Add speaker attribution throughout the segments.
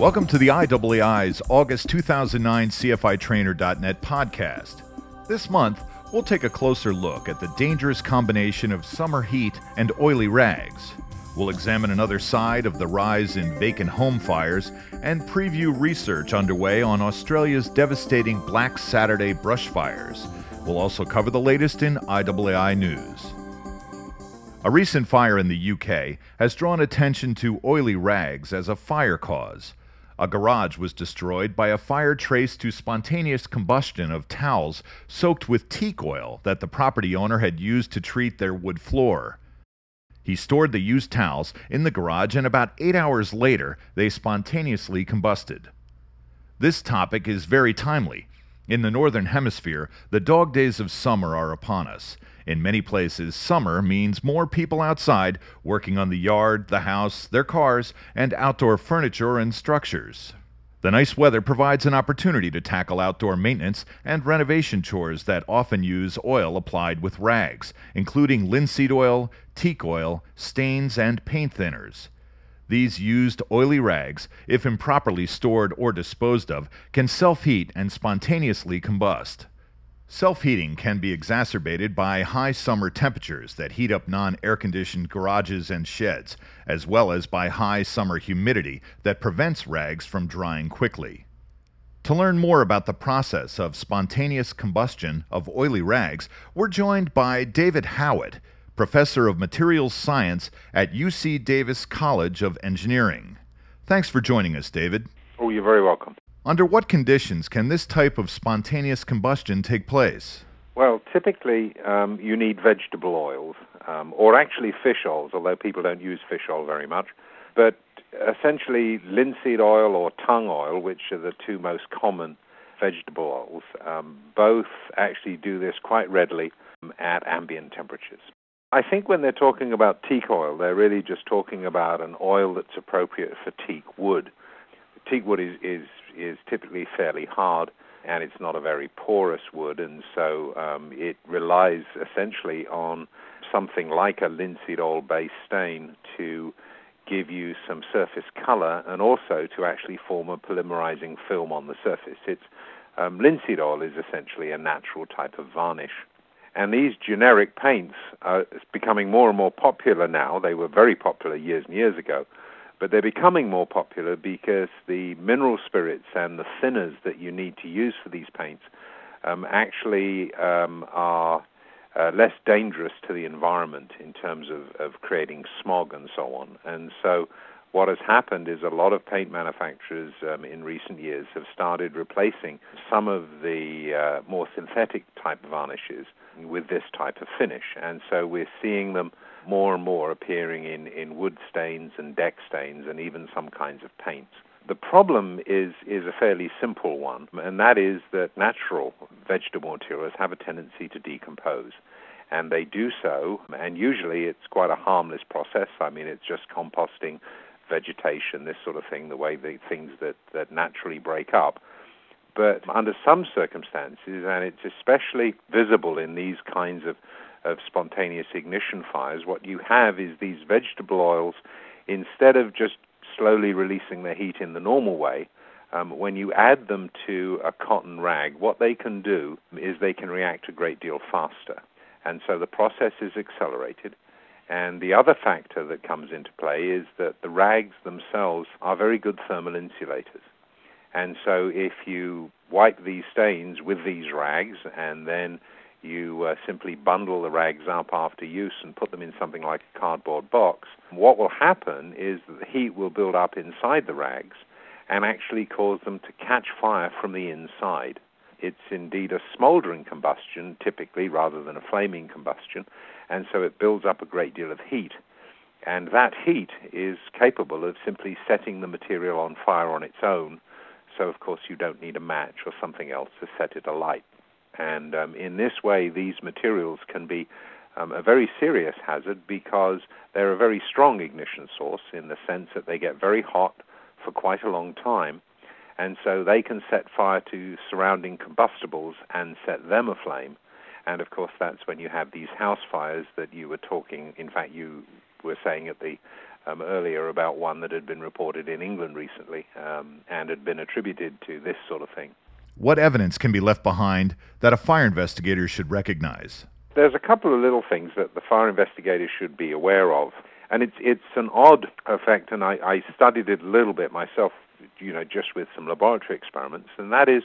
Speaker 1: Welcome to the IAAI's August 2009 CFITrainer.net podcast. This month, we'll take a closer look at the dangerous combination of summer heat and oily rags. We'll examine another side of the rise in vacant home fires and preview research underway on Australia's devastating Black Saturday brush fires. We'll also cover the latest in IAAI news. A recent fire in the UK has drawn attention to oily rags as a fire cause. A garage was destroyed by a fire traced to spontaneous combustion of towels soaked with teak oil that the property owner had used to treat their wood floor. He stored the used towels in the garage, and about eight hours later, they spontaneously combusted. This topic is very timely. In the Northern Hemisphere, the dog days of summer are upon us. In many places, summer means more people outside working on the yard, the house, their cars, and outdoor furniture and structures. The nice weather provides an opportunity to tackle outdoor maintenance and renovation chores that often use oil applied with rags, including linseed oil, teak oil, stains, and paint thinners. These used oily rags, if improperly stored or disposed of, can self heat and spontaneously combust. Self heating can be exacerbated by high summer temperatures that heat up non air conditioned garages and sheds, as well as by high summer humidity that prevents rags from drying quickly. To learn more about the process of spontaneous combustion of oily rags, we're joined by David Howitt, professor of materials science at UC Davis College of Engineering. Thanks for joining us, David.
Speaker 2: Oh, you're very welcome.
Speaker 1: Under what conditions can this type of spontaneous combustion take place?
Speaker 2: Well, typically um, you need vegetable oils, um, or actually fish oils, although people don't use fish oil very much. But essentially, linseed oil or tung oil, which are the two most common vegetable oils, um, both actually do this quite readily at ambient temperatures. I think when they're talking about teak oil, they're really just talking about an oil that's appropriate for teak wood. Teak wood is, is is typically fairly hard and it's not a very porous wood, and so um, it relies essentially on something like a linseed oil based stain to give you some surface color and also to actually form a polymerizing film on the surface. It's um, linseed oil is essentially a natural type of varnish. And these generic paints are becoming more and more popular now. They were very popular years and years ago but they're becoming more popular because the mineral spirits and the thinners that you need to use for these paints um, actually um, are uh, less dangerous to the environment in terms of, of creating smog and so on. And so, what has happened is a lot of paint manufacturers um, in recent years have started replacing some of the uh, more synthetic type varnishes with this type of finish. And so, we're seeing them more and more appearing in, in wood stains and deck stains and even some kinds of paints. The problem is, is a fairly simple one, and that is that natural vegetable materials have a tendency to decompose. And they do so, and usually it's quite a harmless process. I mean, it's just composting vegetation, this sort of thing, the way the things that, that naturally break up. But under some circumstances, and it's especially visible in these kinds of of spontaneous ignition fires, what you have is these vegetable oils, instead of just slowly releasing their heat in the normal way, um, when you add them to a cotton rag, what they can do is they can react a great deal faster. And so the process is accelerated. And the other factor that comes into play is that the rags themselves are very good thermal insulators. And so if you wipe these stains with these rags and then you uh, simply bundle the rags up after use and put them in something like a cardboard box, what will happen is that the heat will build up inside the rags and actually cause them to catch fire from the inside. It's indeed a smoldering combustion, typically, rather than a flaming combustion, and so it builds up a great deal of heat. And that heat is capable of simply setting the material on fire on its own, so of course you don't need a match or something else to set it alight. And um, in this way, these materials can be um, a very serious hazard because they're a very strong ignition source in the sense that they get very hot for quite a long time. And so they can set fire to surrounding combustibles and set them aflame. And of course, that's when you have these house fires that you were talking. In fact, you were saying at the um, earlier about one that had been reported in England recently um, and had been attributed to this sort of thing.
Speaker 1: What evidence can be left behind that a fire investigator should recognize?
Speaker 2: There's a couple of little things that the fire investigator should be aware of. And it's, it's an odd effect, and I, I studied it a little bit myself, you know, just with some laboratory experiments, and that is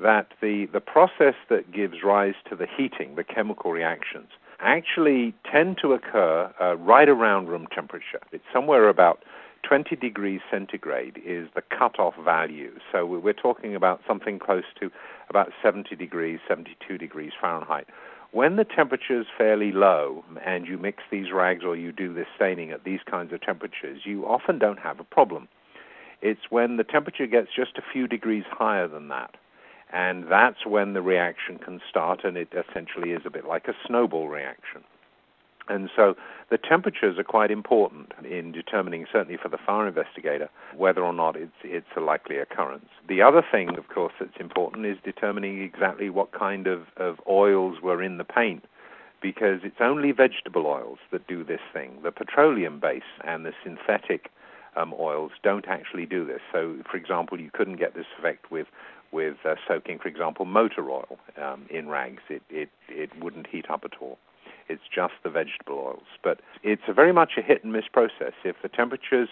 Speaker 2: that the, the process that gives rise to the heating, the chemical reactions, actually tend to occur uh, right around room temperature. It's somewhere about 20 degrees centigrade is the cutoff value. So we're talking about something close to about 70 degrees, 72 degrees Fahrenheit. When the temperature is fairly low and you mix these rags or you do this staining at these kinds of temperatures, you often don't have a problem. It's when the temperature gets just a few degrees higher than that and that's when the reaction can start, and it essentially is a bit like a snowball reaction. And so the temperatures are quite important in determining, certainly for the fire investigator, whether or not it's, it's a likely occurrence. The other thing, of course, that's important is determining exactly what kind of, of oils were in the paint, because it's only vegetable oils that do this thing. The petroleum base and the synthetic um, oils don't actually do this. So, for example, you couldn't get this effect with with uh, soaking, for example, motor oil um, in rags. It, it, it wouldn't heat up at all. It's just the vegetable oils. But it's very much a hit and miss process. If the temperature's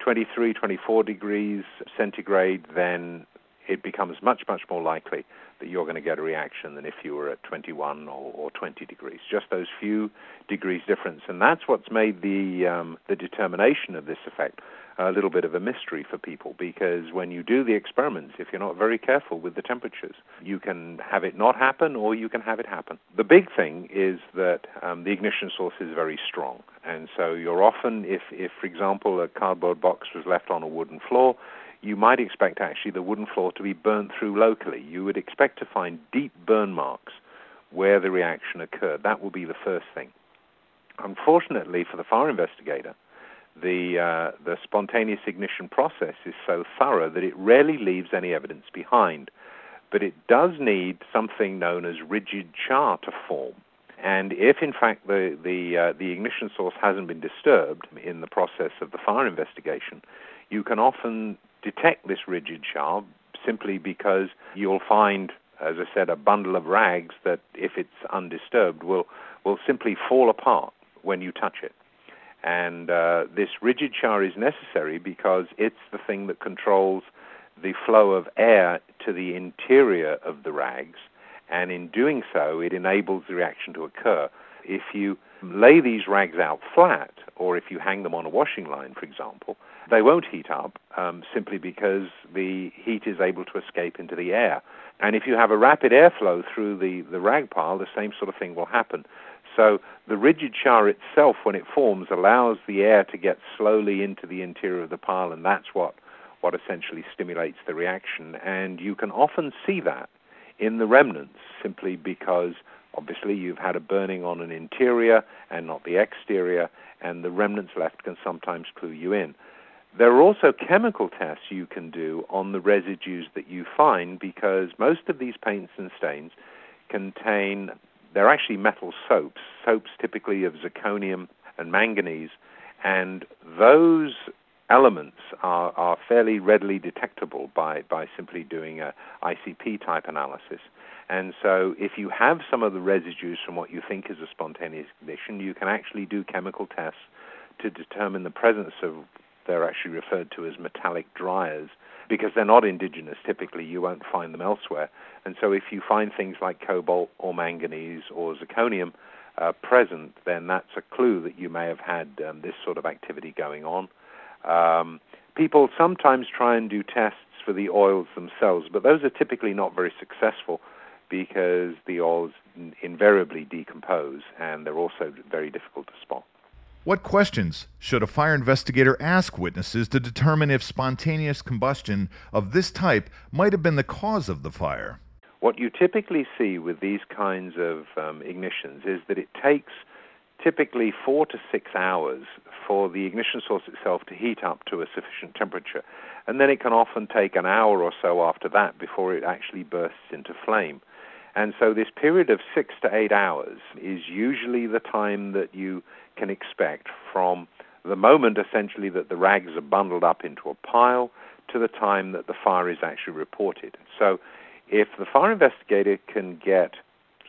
Speaker 2: 23, 24 degrees centigrade, then it becomes much, much more likely that you're going to get a reaction than if you were at 21 or, or 20 degrees. Just those few degrees difference, and that's what's made the um, the determination of this effect a little bit of a mystery for people because when you do the experiments, if you're not very careful with the temperatures, you can have it not happen or you can have it happen. The big thing is that um, the ignition source is very strong, and so you're often, if, if for example a cardboard box was left on a wooden floor, you might expect actually the wooden floor to be burnt through locally. You would expect to find deep burn marks where the reaction occurred. That would be the first thing. Unfortunately for the fire investigator, the uh, the spontaneous ignition process is so thorough that it rarely leaves any evidence behind. But it does need something known as rigid char to form. And if, in fact, the the uh, the ignition source hasn't been disturbed in the process of the fire investigation, you can often detect this rigid char simply because you'll find, as I said, a bundle of rags that, if it's undisturbed, will will simply fall apart when you touch it. And uh, this rigid char is necessary because it's the thing that controls the flow of air to the interior of the rags, and in doing so, it enables the reaction to occur. If you lay these rags out flat, or if you hang them on a washing line, for example, they won't heat up um, simply because the heat is able to escape into the air. And if you have a rapid airflow through the, the rag pile, the same sort of thing will happen. So the rigid char itself, when it forms, allows the air to get slowly into the interior of the pile, and that's what, what essentially stimulates the reaction. And you can often see that in the remnants simply because obviously you've had a burning on an interior and not the exterior, and the remnants left can sometimes clue you in. There are also chemical tests you can do on the residues that you find because most of these paints and stains contain they're actually metal soaps, soaps typically of zirconium and manganese, and those elements are, are fairly readily detectable by, by simply doing a ICP type analysis. And so, if you have some of the residues from what you think is a spontaneous ignition, you can actually do chemical tests to determine the presence of, they're actually referred to as metallic dryers, because they're not indigenous. Typically, you won't find them elsewhere. And so, if you find things like cobalt or manganese or zirconium uh, present, then that's a clue that you may have had um, this sort of activity going on. Um, people sometimes try and do tests for the oils themselves, but those are typically not very successful because the oils invariably decompose and they're also very difficult to spot.
Speaker 1: What questions should a fire investigator ask witnesses to determine if spontaneous combustion of this type might have been the cause of the fire?
Speaker 2: What you typically see with these kinds of um, ignitions is that it takes typically four to six hours for the ignition source itself to heat up to a sufficient temperature. And then it can often take an hour or so after that before it actually bursts into flame. And so this period of six to eight hours is usually the time that you can expect from the moment essentially that the rags are bundled up into a pile to the time that the fire is actually reported. So if the fire investigator can get,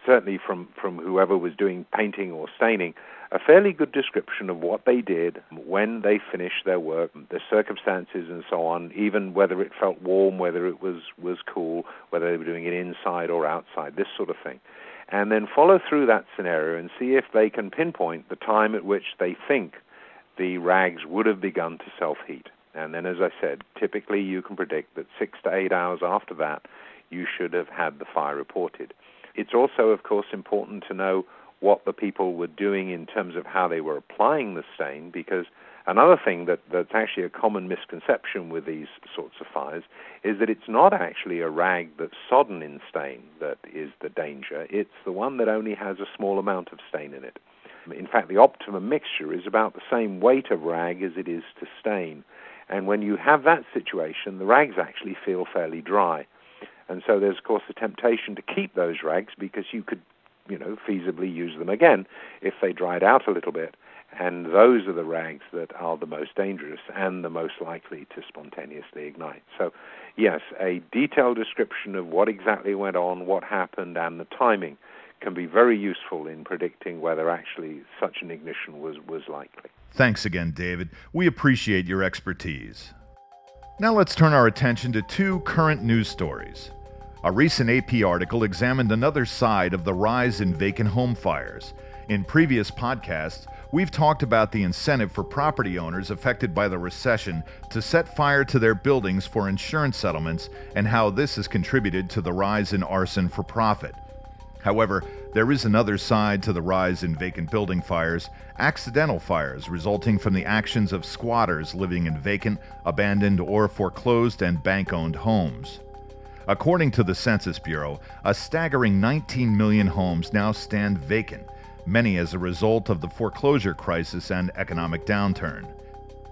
Speaker 2: certainly from, from whoever was doing painting or staining, a fairly good description of what they did, when they finished their work, the circumstances and so on, even whether it felt warm, whether it was, was cool, whether they were doing it inside or outside, this sort of thing. And then follow through that scenario and see if they can pinpoint the time at which they think the rags would have begun to self heat. And then, as I said, typically you can predict that six to eight hours after that, you should have had the fire reported. It's also, of course, important to know what the people were doing in terms of how they were applying the stain, because another thing that, that's actually a common misconception with these sorts of fires is that it's not actually a rag that's sodden in stain that is the danger, it's the one that only has a small amount of stain in it. In fact, the optimum mixture is about the same weight of rag as it is to stain. And when you have that situation, the rags actually feel fairly dry. And so there's, of course, a temptation to keep those rags because you could, you know, feasibly use them again if they dried out a little bit. And those are the rags that are the most dangerous and the most likely to spontaneously ignite. So, yes, a detailed description of what exactly went on, what happened, and the timing can be very useful in predicting whether actually such an ignition was, was likely.
Speaker 1: Thanks again, David. We appreciate your expertise. Now let's turn our attention to two current news stories. A recent AP article examined another side of the rise in vacant home fires. In previous podcasts, we've talked about the incentive for property owners affected by the recession to set fire to their buildings for insurance settlements and how this has contributed to the rise in arson for profit. However, there is another side to the rise in vacant building fires accidental fires resulting from the actions of squatters living in vacant, abandoned, or foreclosed and bank owned homes. According to the Census Bureau, a staggering 19 million homes now stand vacant, many as a result of the foreclosure crisis and economic downturn.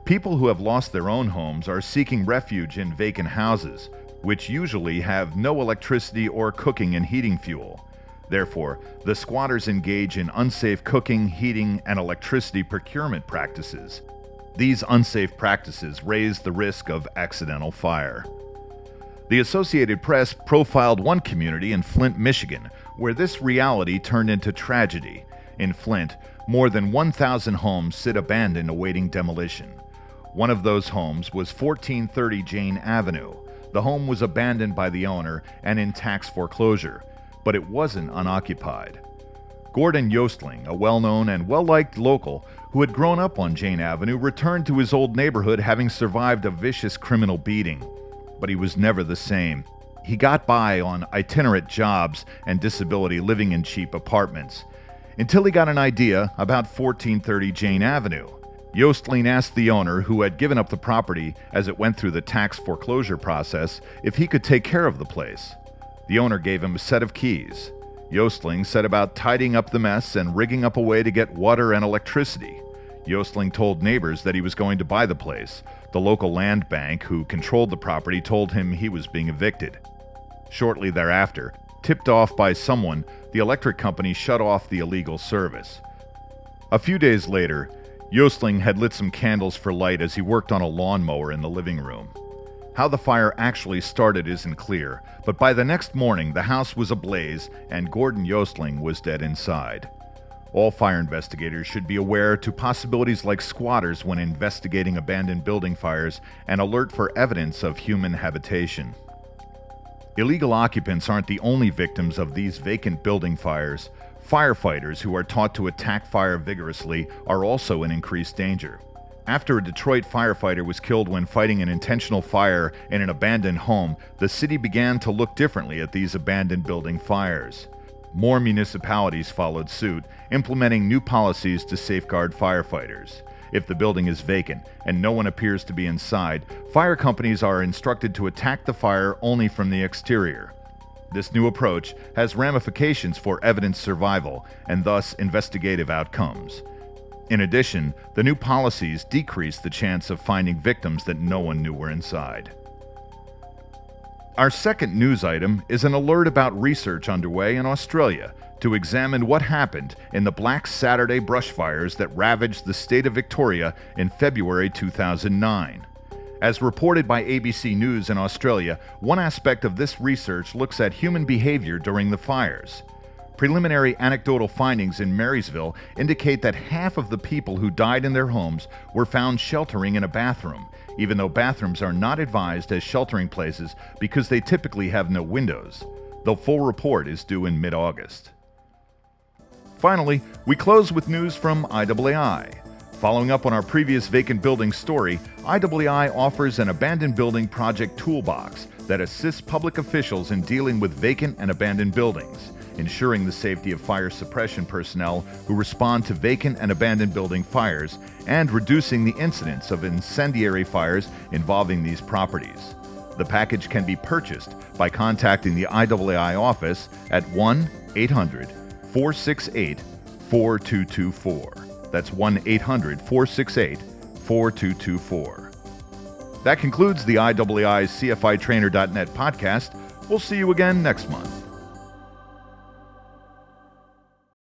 Speaker 1: People who have lost their own homes are seeking refuge in vacant houses, which usually have no electricity or cooking and heating fuel. Therefore, the squatters engage in unsafe cooking, heating, and electricity procurement practices. These unsafe practices raise the risk of accidental fire. The Associated Press profiled one community in Flint, Michigan, where this reality turned into tragedy. In Flint, more than 1,000 homes sit abandoned awaiting demolition. One of those homes was 1430 Jane Avenue. The home was abandoned by the owner and in tax foreclosure but it wasn't unoccupied. Gordon Yostling, a well known and well liked local who had grown up on Jane Avenue, returned to his old neighborhood having survived a vicious criminal beating. But he was never the same. He got by on itinerant jobs and disability living in cheap apartments until he got an idea about 1430 Jane Avenue. Yostling asked the owner, who had given up the property as it went through the tax foreclosure process, if he could take care of the place. The owner gave him a set of keys. Yostling set about tidying up the mess and rigging up a way to get water and electricity. Yostling told neighbors that he was going to buy the place. The local land bank, who controlled the property, told him he was being evicted. Shortly thereafter, tipped off by someone, the electric company shut off the illegal service. A few days later, Yostling had lit some candles for light as he worked on a lawnmower in the living room. How the fire actually started isn't clear, but by the next morning the house was ablaze and Gordon Yostling was dead inside. All fire investigators should be aware to possibilities like squatters when investigating abandoned building fires and alert for evidence of human habitation. Illegal occupants aren't the only victims of these vacant building fires. Firefighters who are taught to attack fire vigorously are also in increased danger. After a Detroit firefighter was killed when fighting an intentional fire in an abandoned home, the city began to look differently at these abandoned building fires. More municipalities followed suit, implementing new policies to safeguard firefighters. If the building is vacant and no one appears to be inside, fire companies are instructed to attack the fire only from the exterior. This new approach has ramifications for evidence survival and thus investigative outcomes. In addition, the new policies decrease the chance of finding victims that no one knew were inside. Our second news item is an alert about research underway in Australia to examine what happened in the Black Saturday brushfires that ravaged the state of Victoria in February 2009. As reported by ABC News in Australia, one aspect of this research looks at human behavior during the fires. Preliminary anecdotal findings in Marysville indicate that half of the people who died in their homes were found sheltering in a bathroom, even though bathrooms are not advised as sheltering places because they typically have no windows. The full report is due in mid August. Finally, we close with news from IAAI. Following up on our previous vacant building story, IAAI offers an abandoned building project toolbox that assists public officials in dealing with vacant and abandoned buildings, ensuring the safety of fire suppression personnel who respond to vacant and abandoned building fires, and reducing the incidence of incendiary fires involving these properties. The package can be purchased by contacting the IAAI office at 1 800 468 4224. That's 1 800 468 4224. That concludes the IAAI's CFITrainer.net podcast. We'll see you again next month.